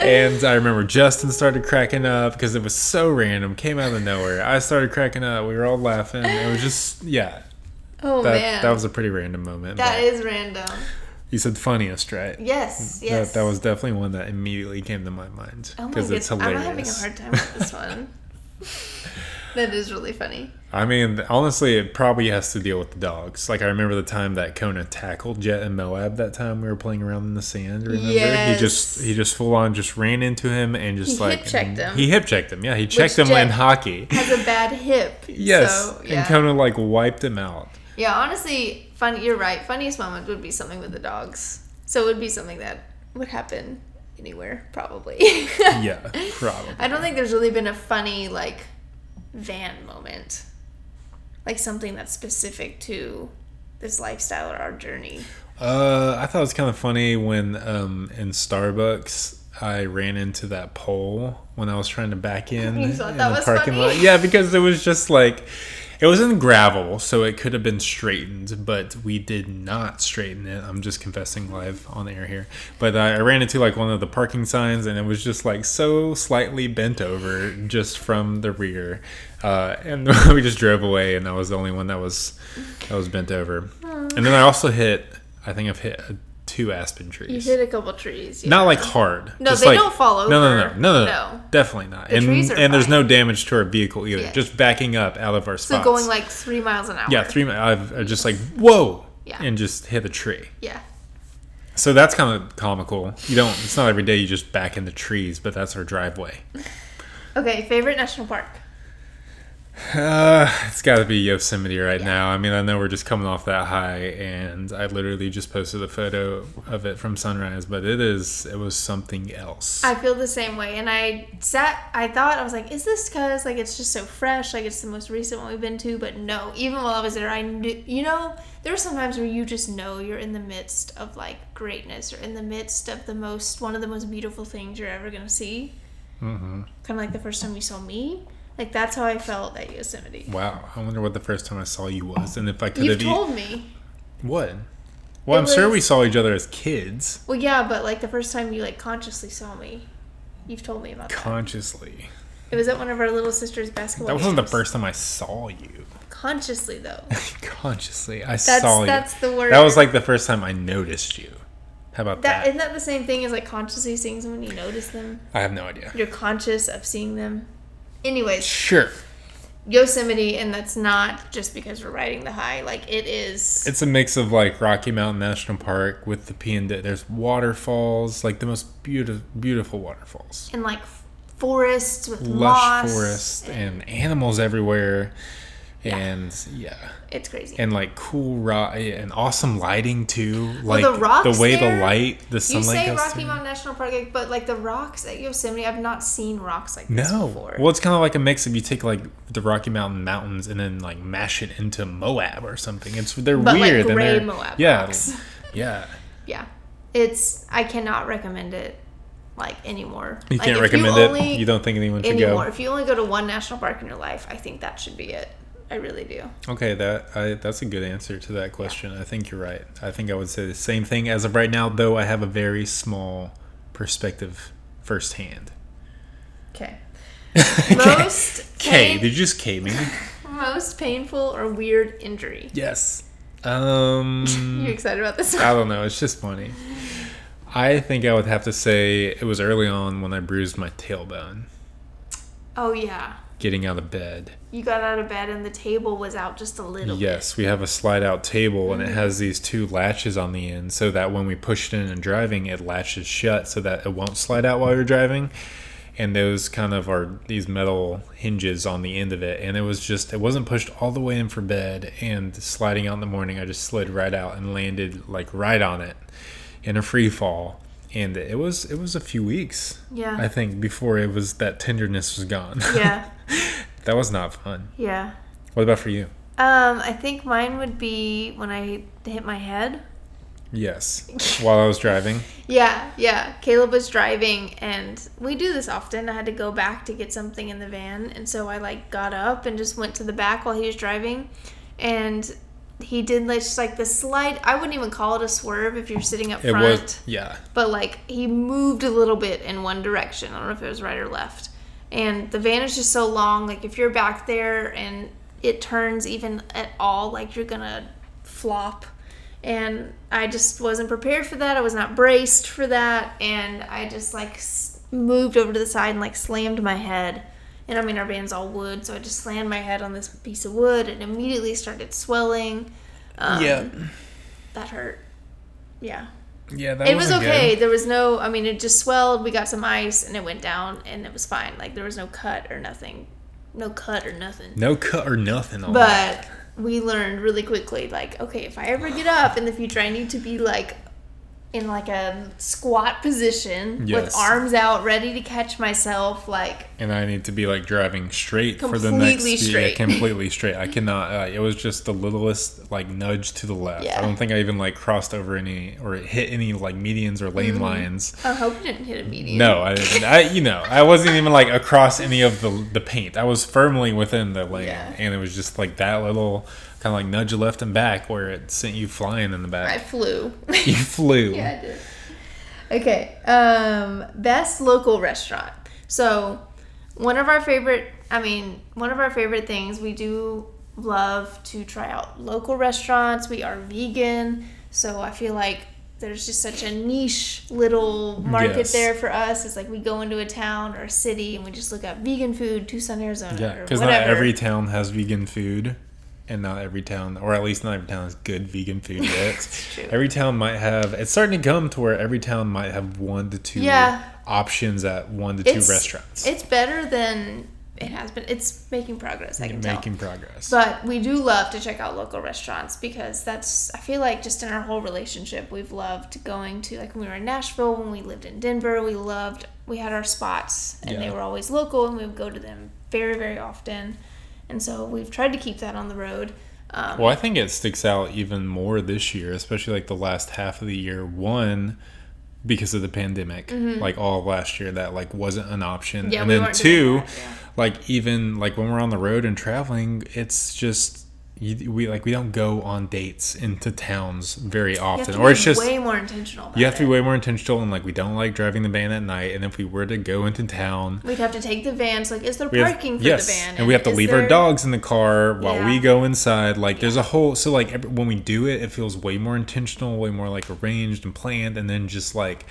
and i remember justin started cracking up because it was so random came out of nowhere i started cracking up we were all laughing it was just yeah Oh that, man. that was a pretty random moment That is random. You said funniest right Yes. Yes. that, that was definitely one that immediately came to my mind Oh because goodness. it's hilarious I'm having a hard time with this one. that is really funny. I mean, honestly, it probably has to deal with the dogs. Like I remember the time that Kona tackled Jet and Moab. That time we were playing around in the sand. Remember? He just Yes. he just full on just ran into him and just He like hip-checked him. He hip checked him. Yeah, he checked him Jet in hockey. Has a bad hip. Yes, So, yeah. and Kona like wiped him out. Yeah, honestly, You're right. Funniest moment would be something with the dogs. So it would be something that would happen anywhere, probably. Yeah, probably. I don't think there's really been a funny like van moment, like something that's specific to this lifestyle or our journey. Uh, I thought it was kind of funny when um in Starbucks I ran into that pole when I was trying to back in in that the was parking funny? lot. Yeah, because it was just like It was in gravel, so it could have been straightened, but we did not straighten it. I'm just confessing live on air here. But I ran into like one of the parking signs, and it was just like so slightly bent over just from the rear, uh, and we just drove away, and I was the only one that was that was bent over. And then I also hit. I think I've hit uh, two aspen trees. You hit a couple trees. Yeah. Not like hard. No, just they like- don't fall No, no, over. no, no, no, no, No. definitely not. The and trees are and there's no damage to our vehicle either. Yeah. Just backing up out of our spot. so spots. going like three miles an hour. yeah, three. I've I just like whoa, Yeah. and just hit a tree. Yeah. So that's kind of comical. You don't. It's not every day you just back into trees, but that's our driveway. Okay, favorite national park. Uh, it's got to be Yosemite right now. I mean, I know we're just coming off that high, and I literally just posted a photo of it from sunrise, but it is. It was something else. I feel the same way, and I sat. I thought I was like, "Is this because like it's just so fresh? Like it's the most recent one we've been to?" But no. Even while I was there, I knew. You know, there are some times where you just know you're in the midst of like greatness, or in the midst of the most one of the most beautiful things you're ever gonna see. hmm Kind of like the first time you saw me. Like that's how I felt at Yosemite. Wow, I wonder what the first time I saw you was, and if I could You've have. e- told me. What? Well, It I'm sure we saw each other as kids, Well, yeah, but like the first time you like consciously saw me, you've told me about that. consciously. It was at one of our little sister's basketball. That wasn't the first time I saw you. Consciously though. consciously, I That's saw you. that's the word. That was like the first time I noticed you. How about that. that? Isn't that the same thing as like consciously seeing someone you notice them? I have no idea. You're conscious of seeing them. Anyways, Sure. Yosemite, and that's not just because we're riding the high. Like it is. It's a mix of like Rocky Mountain National Park with the P and D. There's waterfalls, like the most beautiful, beautiful waterfalls. and like forests with Lush moss. forest and animals everywhere, and yeah, It's crazy. and like cool rock and awesome lighting too. Like the rocks the way there- the light, the sunlight. you say Rocky through. Mountain National Park, but like the rocks at Yosemite, I've not seen rocks like this No. before. Well, it's kind of like a mix of you take like the Rocky Mountain mountains and then like mash it into Moab or something. It's they're But, like, weird. and gray they're- Moab yeah, rocks. yeah. Yeah, it's. I cannot recommend it like anymore. You Like, can't recommend only- it. You don't think anyone should anymore. go. If you only go to one national park in your life, I think that should be it. I really do. Okay, that I, that's a good answer to that question. I think you're right. I think I would say the same thing as of right now, though I have a very small perspective firsthand. Okay. Most K. pain- Did you just K me? Most painful or weird injury. yes. Um. You excited about this? I don't know. It's just funny. I think I would have to say it was early on when I bruised my tailbone Oh yeah. Getting out of bed. You got out of bed and the table was out just a little Yes, we have a slide out table and it mm-hmm. has these two latches on the end so that when we push it in and driving, it latches shut so that it won't slide out while you're driving. And those kind of are these metal hinges on the end of it. And it was just, it wasn't pushed all the way in for bed. And sliding out in the morning, I just slid right out and landed like right on it in a free fall. And it was, it was a few weeks. Yeah. I think, before it was, that tenderness was gone. yeah. that was not fun. Yeah. What about for you? Um, I think mine would be when I hit my head. Yes. While I was driving. Yeah, yeah. Caleb was driving, and we do this often. I had to go back to get something in the van, and so I like got up and just went to the back while he was driving, and he did like just like the slide. I wouldn't even call it a swerve if you're sitting up It front, was, yeah. but like he moved a little bit in one direction. I don't know if it was right or left, and the van is just so long. Like if you're back there and it turns even at all, like you're gonna flop and I just wasn't prepared for that. I was not braced for that, and I just like moved over to the side and like slammed my head. And I mean, our van's all wood, so I just slammed my head on this piece of wood, and immediately started swelling. Um, that hurt. Yeah, Yeah, that it was okay. good. There was no. I mean, it just swelled. We got some ice, and it went down, and it was fine. Like there was no cut or nothing, no cut or nothing. No cut or nothing on that. But we learned really quickly, like, okay, if I ever get up in the future, I need to be like in like a squat position with arms out, ready to catch myself. Like and I need to be like driving straight for the next Completely yeah, straight. completely straight. I cannot. Uh, it was just the littlest like nudge to the left. Yeah. I don't think I even like crossed over any or hit any like medians or Mm-hmm. lane lines. I hope you didn't hit a median. No, I didn't. I you know I wasn't even like across any of the the paint. I was firmly within the lane, Yeah. and it was just like that little kind of like nudge left and back where it sent you flying in the back. I flew. you flew. Yeah, I did. Okay. Um, best local restaurant. So, one of our favorite, I mean, one of our favorite things, we do love to try out local restaurants. We are vegan. So, I feel like there's just such a niche little market Yes. there for us. It's like we go into a town or a city and we just look up vegan food, Tucson, Arizona. Yeah, because not every town has vegan food, and not every town, or at least not every town has good vegan food yet. every town might have. It's starting to come to where every town might have one to two Yeah. options at one to two restaurants. It's better than it has been. It's making progress, I can tell. making progress. But we do love to check out local restaurants because that's I feel like just in our whole relationship we've loved going to like when we were in Nashville, when we lived in Denver, we loved we had our spots and they were always local and we would go to them very, very often. And so we've tried to keep that on the road. Um, Well, I think it sticks out even more this year, especially like the last half of the year. One, because of the pandemic, like all last year, that like wasn't an option. Mm-hmm. Yeah, and we then two, that, yeah. like even like when we're on the road and traveling, it's just you, we like we don't go on dates into towns very often, or it's just way more intentional you have to it. be way more intentional and like we don't like driving the van at night. And if we were to go into town, We'd have to take the van. So like, is there we have- parking for yes, the van? and we have to leave our dogs in the car while Yeah. we go inside. Like, there's a whole so like every, when we do it, it feels way more intentional, way more like arranged and planned, and then just like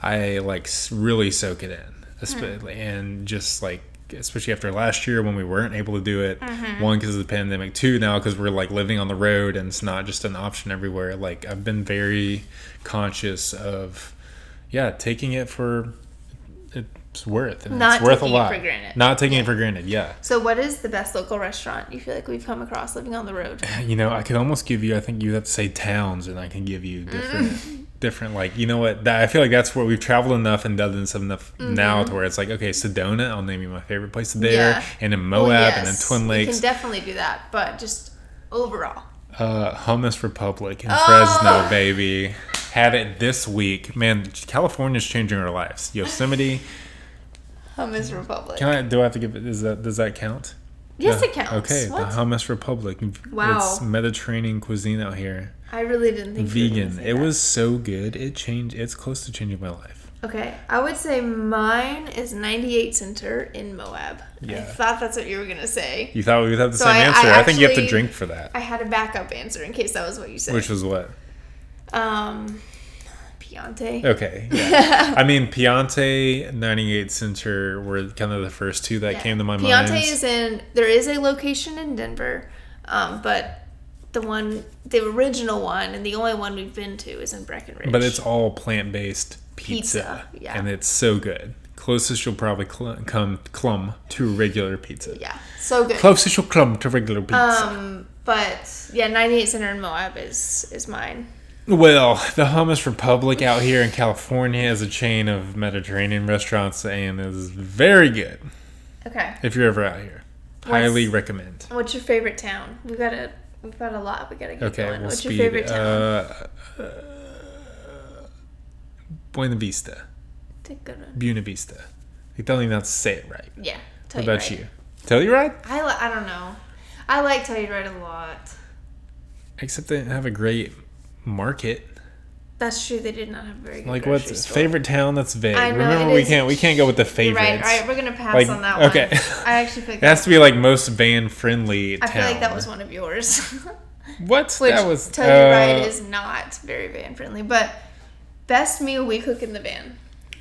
I like really soak it in, especially Hmm. and just like especially after last year when we weren't able to do it. Mm-hmm. One because of the pandemic, two now because we're like living on the road and it's not just an option everywhere. Like I've been very conscious of yeah taking it for it's worth and Not it's worth a taking it lot for granted. not taking it for granted yeah So what is the best local restaurant you feel like we've come across living on the road? you know i could almost give you i think you have to say towns and i can give you different Mm. Different like you know what that, i feel like that's where we've traveled enough and done this enough now to where it's like okay sedona i'll name you my favorite place there Mm-hmm. Yeah. and in moab Well, and then yes, twin We lakes can definitely do that, but just overall. uh hummus republic in Oh. fresno baby had it this week man california's changing our lives yosemite Hummus Republic. can i do i have to give it is that does that count yes, it counts. Okay, What? the Hummus Republic. Wow. It's Mediterranean cuisine out here. I really didn't think Vegan. It that. was so good. It changed. It's close to changing my life. Okay, I would say mine is 98 Center in Moab. I Yeah. thought that's what you were gonna say. You thought we would have the So same I- answer. I I, think you have to drink for that. I had a backup answer in case that was what you said. Which was what? um, Piante. Okay. Yeah. I mean, Piante, 98 Center were kind of the first two that Yeah. came to my Piante mind. Piante is in. There is a location in Denver, um, but the one, the original one, and the only one we've been to is in Breckenridge. but it's all plant based pizza. Pizza, yeah. And it's so good. Closest you'll probably cl- come clum to regular pizza. yeah, so good. Closest you'll clum to regular pizza. Um, but yeah, 98 Center in Moab is is mine. Well, the Hummus Republic out here in California is a chain of Mediterranean restaurants and is very good. Okay. If you're ever out here, What's- highly recommend. What's your favorite town? We've got a we've got a lot. We gotta keep Okay, going. we'll What's speed. your favorite town? Uh, uh, Buena Vista, Take a good. Buena Vista. You don't even have to say it right. Yeah. What Tell about right. you? Tell you right? I li- I don't know. I like Telluride a lot. Except they didn't have a great market. That's true. They did not have very good Like what's store. favorite town? That's vague. Know, Remember, we is- can't we can't go with the favorites. right. All right, we're gonna pass Like, on that one. okay. I actually feel like It has to be like most van friendly I town. feel like that was one of yours. what? Which that was Telluride uh, is not very van friendly, but best meal we cook in the van: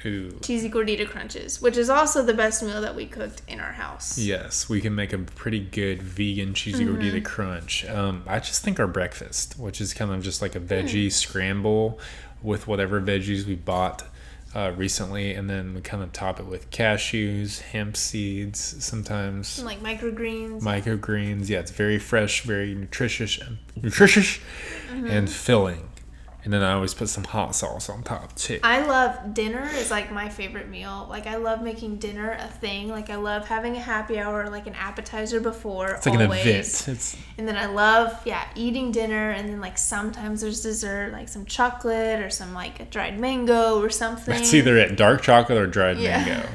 Ooh. cheesy gordita crunches, which is also the best meal that we cooked in our house. Yes, we can make a pretty good vegan cheesy Mm-hmm. gordita crunch. Um, I just think our breakfast, which is kind of just like a Hmm. veggie scramble with whatever veggies we bought uh, recently, and then we kind of top it with cashews, hemp seeds, sometimes like microgreens. microgreens. Yeah, it's very fresh, very nutritious, nutritious, Mm-hmm. and filling. And then I always put some hot sauce on top too. I love dinner is like my favorite meal. Like I love making dinner a thing. Like I love having a happy hour, like an appetizer before. it's like always. an event. It's And then I love, yeah, eating dinner. And then like sometimes there's dessert, like some chocolate or some like a dried mango or something. it's either it, dark chocolate or dried Yeah. mango.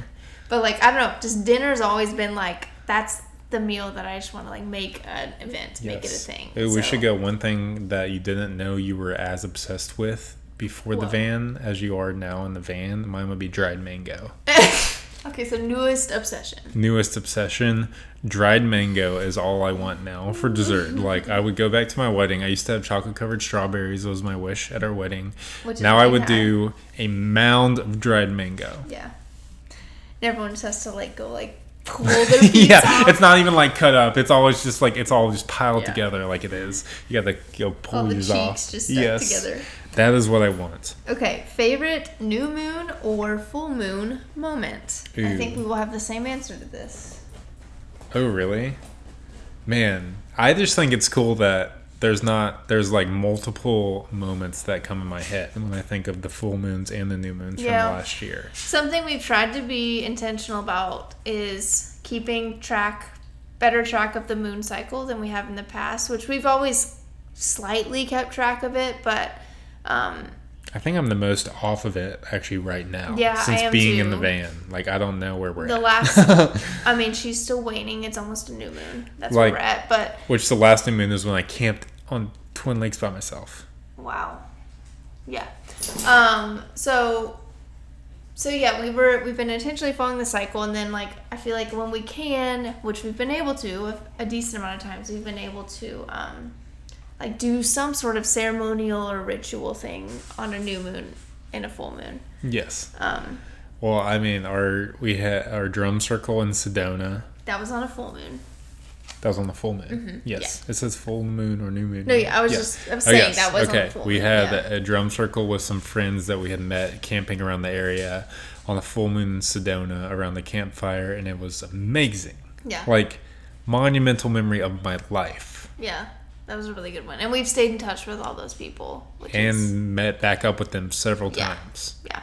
But like I don't know, just dinner's always been like that's the meal that I just want to like make an event, make it a thing. We So- should go one thing that you didn't know you were as obsessed with before the van as you are now in the van. Mine would be dried mango. okay, so newest obsession. Newest obsession, dried mango is all I want now for dessert. like I would go back to my wedding. I used to have chocolate covered strawberries. That was my wish at our wedding. Now I would had. do a mound of dried mango. Yeah. And everyone just has to like go like pull their yeah, off. it's not even like cut up. It's always just like it's all just piled Yeah. together like it is. You got to go pull All the cheeks off. just stuck yes, together. that is what I want. Okay, favorite new moon or full moon moment? I think we will have the same answer to this. Oh, really? Man, I just think it's cool that there's not there's like multiple moments that come in my head when I think of the full moons and the new moons Yeah. from last year. Something we've tried to be intentional about is keeping track, better track of the moon cycle than we have in the past, which we've always slightly kept track of it, but um, I think I'm the most off of it actually right now. Yeah, I since being in the van, like I don't know where we're the at. last, I mean, she's still waning. It's almost a new moon. That's Like- where we're at, but Which the last new moon is when I camped on Twin Lakes by myself. Wow. Yeah. Um, so so yeah, we were we've been intentionally following the cycle and then like I feel like when we can, which we've been able to a, a decent amount of times, we've been able to um like do some sort of ceremonial or ritual thing on a new moon and a full moon. Yes. Um Well, I mean, our we had our drum circle in Sedona. that was on a full moon. That was on the full moon. Yes, it says full moon or new moon. Mm-hmm. No, yeah, I was Yeah. just- I was saying that was on okay. the full we moon, had yeah. a drum circle with some friends that we had met camping around the area on the full moon in Sedona around the campfire, and it was amazing. Yeah. Like monumental memory of my life, Yeah. That was a really good one. And we've stayed in touch with all those people. Which and is met back up with them several Yeah. times. yeah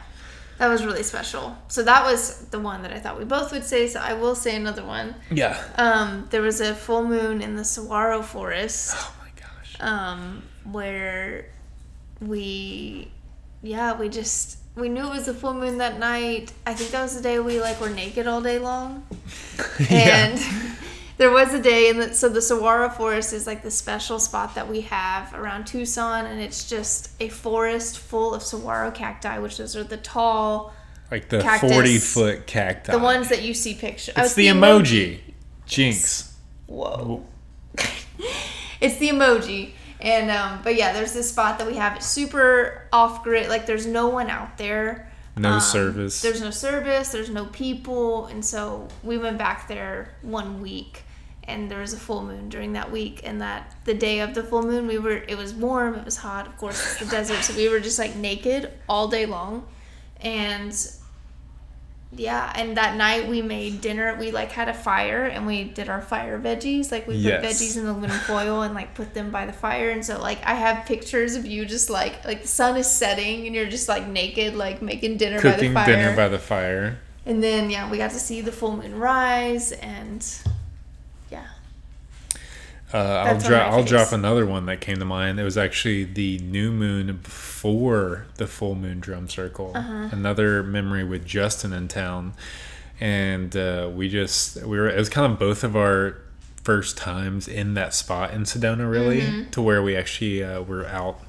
that was really special. So that was the one that i thought we both would say so i will say another one. Yeah. um, there was a full moon in the saguaro forest Oh my gosh. um, where we yeah we just we knew it was a full moon that night. I think that was the day we like were naked all day long. And there was a day and so the saguaro forest is like the special spot that we have around tucson and it's just a forest full of saguaro cacti which those are the tall Like the Cactus. forty foot cacti. the ones that you see pictures It's the emoji. Jinx. whoa it's the emoji and um but yeah there's this spot that we have it's super off grid like there's no one out there No Um, service. There's no service, there's no people, and so we went back there one week and there was a full moon during that week and that the day of the full moon we were it was warm, it was hot, of course it's the desert, so we were just like naked all day long. And yeah, and that night we made dinner. We like had a fire and we did our fire veggies. Like we put Yes. veggies in the aluminum foil and like put them by the fire. And so like I have pictures of you just like like the sun is setting and you're just like naked like making dinner Cooking by the fire. dinner by the fire. and then yeah, we got to see the full moon rise and. Uh, I'll drop. I'll drop another one that came to mind. It was actually the new moon before the full moon drum circle. Uh-huh. Another memory with Justin in town, and uh, we just we were. It was kind of both of our first times in that spot in Sedona, really, Mm-hmm. to where we actually uh, were out.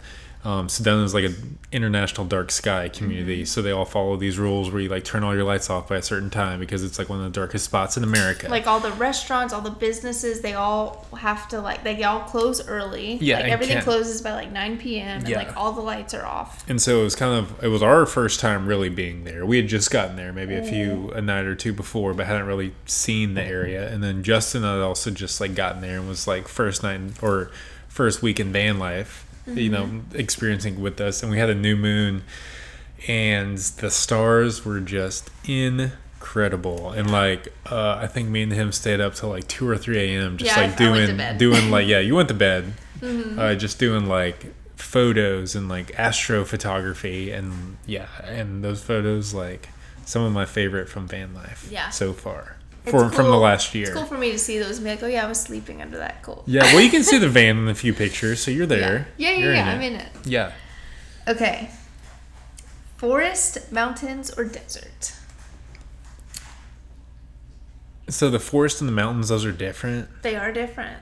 Um, then, there's like an international dark sky community, Mm-hmm. so they all follow these rules where you like turn all your lights off by a certain time because it's like one of the darkest spots in America. Like all the restaurants, all the businesses, they all have to like they all close early. Yeah, Like everything can't- closes by like nine PM and Yeah. like all the lights are off. And so it was kind of it was our first time really being there. We had just gotten there maybe a few a night or two before, but hadn't really seen the area. And then Justin had also just like gotten there and was like first night or first week in van life, you know, experiencing with us. And we had a new moon, and the stars were just incredible. And like uh, I think me and him stayed up till like two or three a.m. just Yeah, like I went to doing doing like yeah, you went to bed, uh, just doing like photos and like astrophotography and yeah, and those photos like some of my favorite from van life Yeah. so far. For, from the last year. It's cool for me to see those and be like, oh yeah, I was sleeping under that. Cool. Yeah, well, you can see the van in a few pictures, so you're there. Yeah, yeah, You're yeah. in I'm it. in it. Yeah. Okay. Forest, mountains, or desert? So the forest and the mountains, those are different. They are different.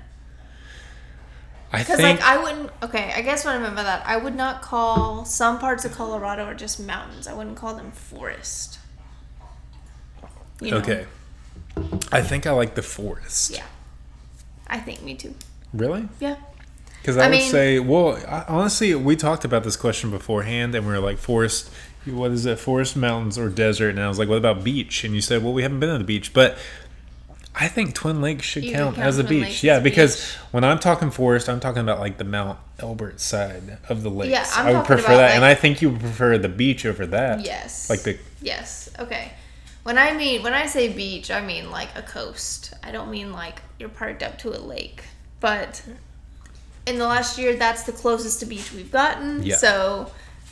I Because think. like I wouldn't. Okay, I guess what I meant by that, I would not call some parts of Colorado are just mountains. I wouldn't call them forest. You know? okay. I think I like the forest. Yeah. I think me too. Really? Yeah. Because I, I would mean- say, well, I, honestly, we talked about this question beforehand, and we were like, forest, what is it, forest, mountains, or desert? And I was like, what about beach? And you said, well, we haven't been to the beach, but I think Twin Lakes should count, count as a Twin beach. Yeah, because beach. when I'm talking forest, I'm talking about like the Mount Elbert side of the lakes. Yeah, I'm I would prefer that, and I think you would prefer the beach over that. Yes. Like the Yes. Okay. When I mean when I say beach, I mean like a coast. I don't mean like you're parked up to a lake. But in the last year, that's the closest to beach we've gotten. Yeah. So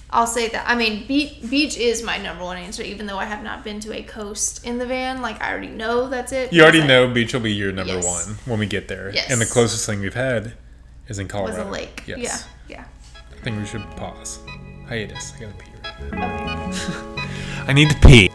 I'll say that. I mean, beach beach is my number one answer, even though I have not been to a coast in the van. Like I already know that's it. You already because know beach will be your number Yes. one when we get there. Yes. And the closest thing we've had is in Colorado. was a lake. Yes. Yeah. I think we should pause. Hiatus. I gotta pee. Right. I need to pee.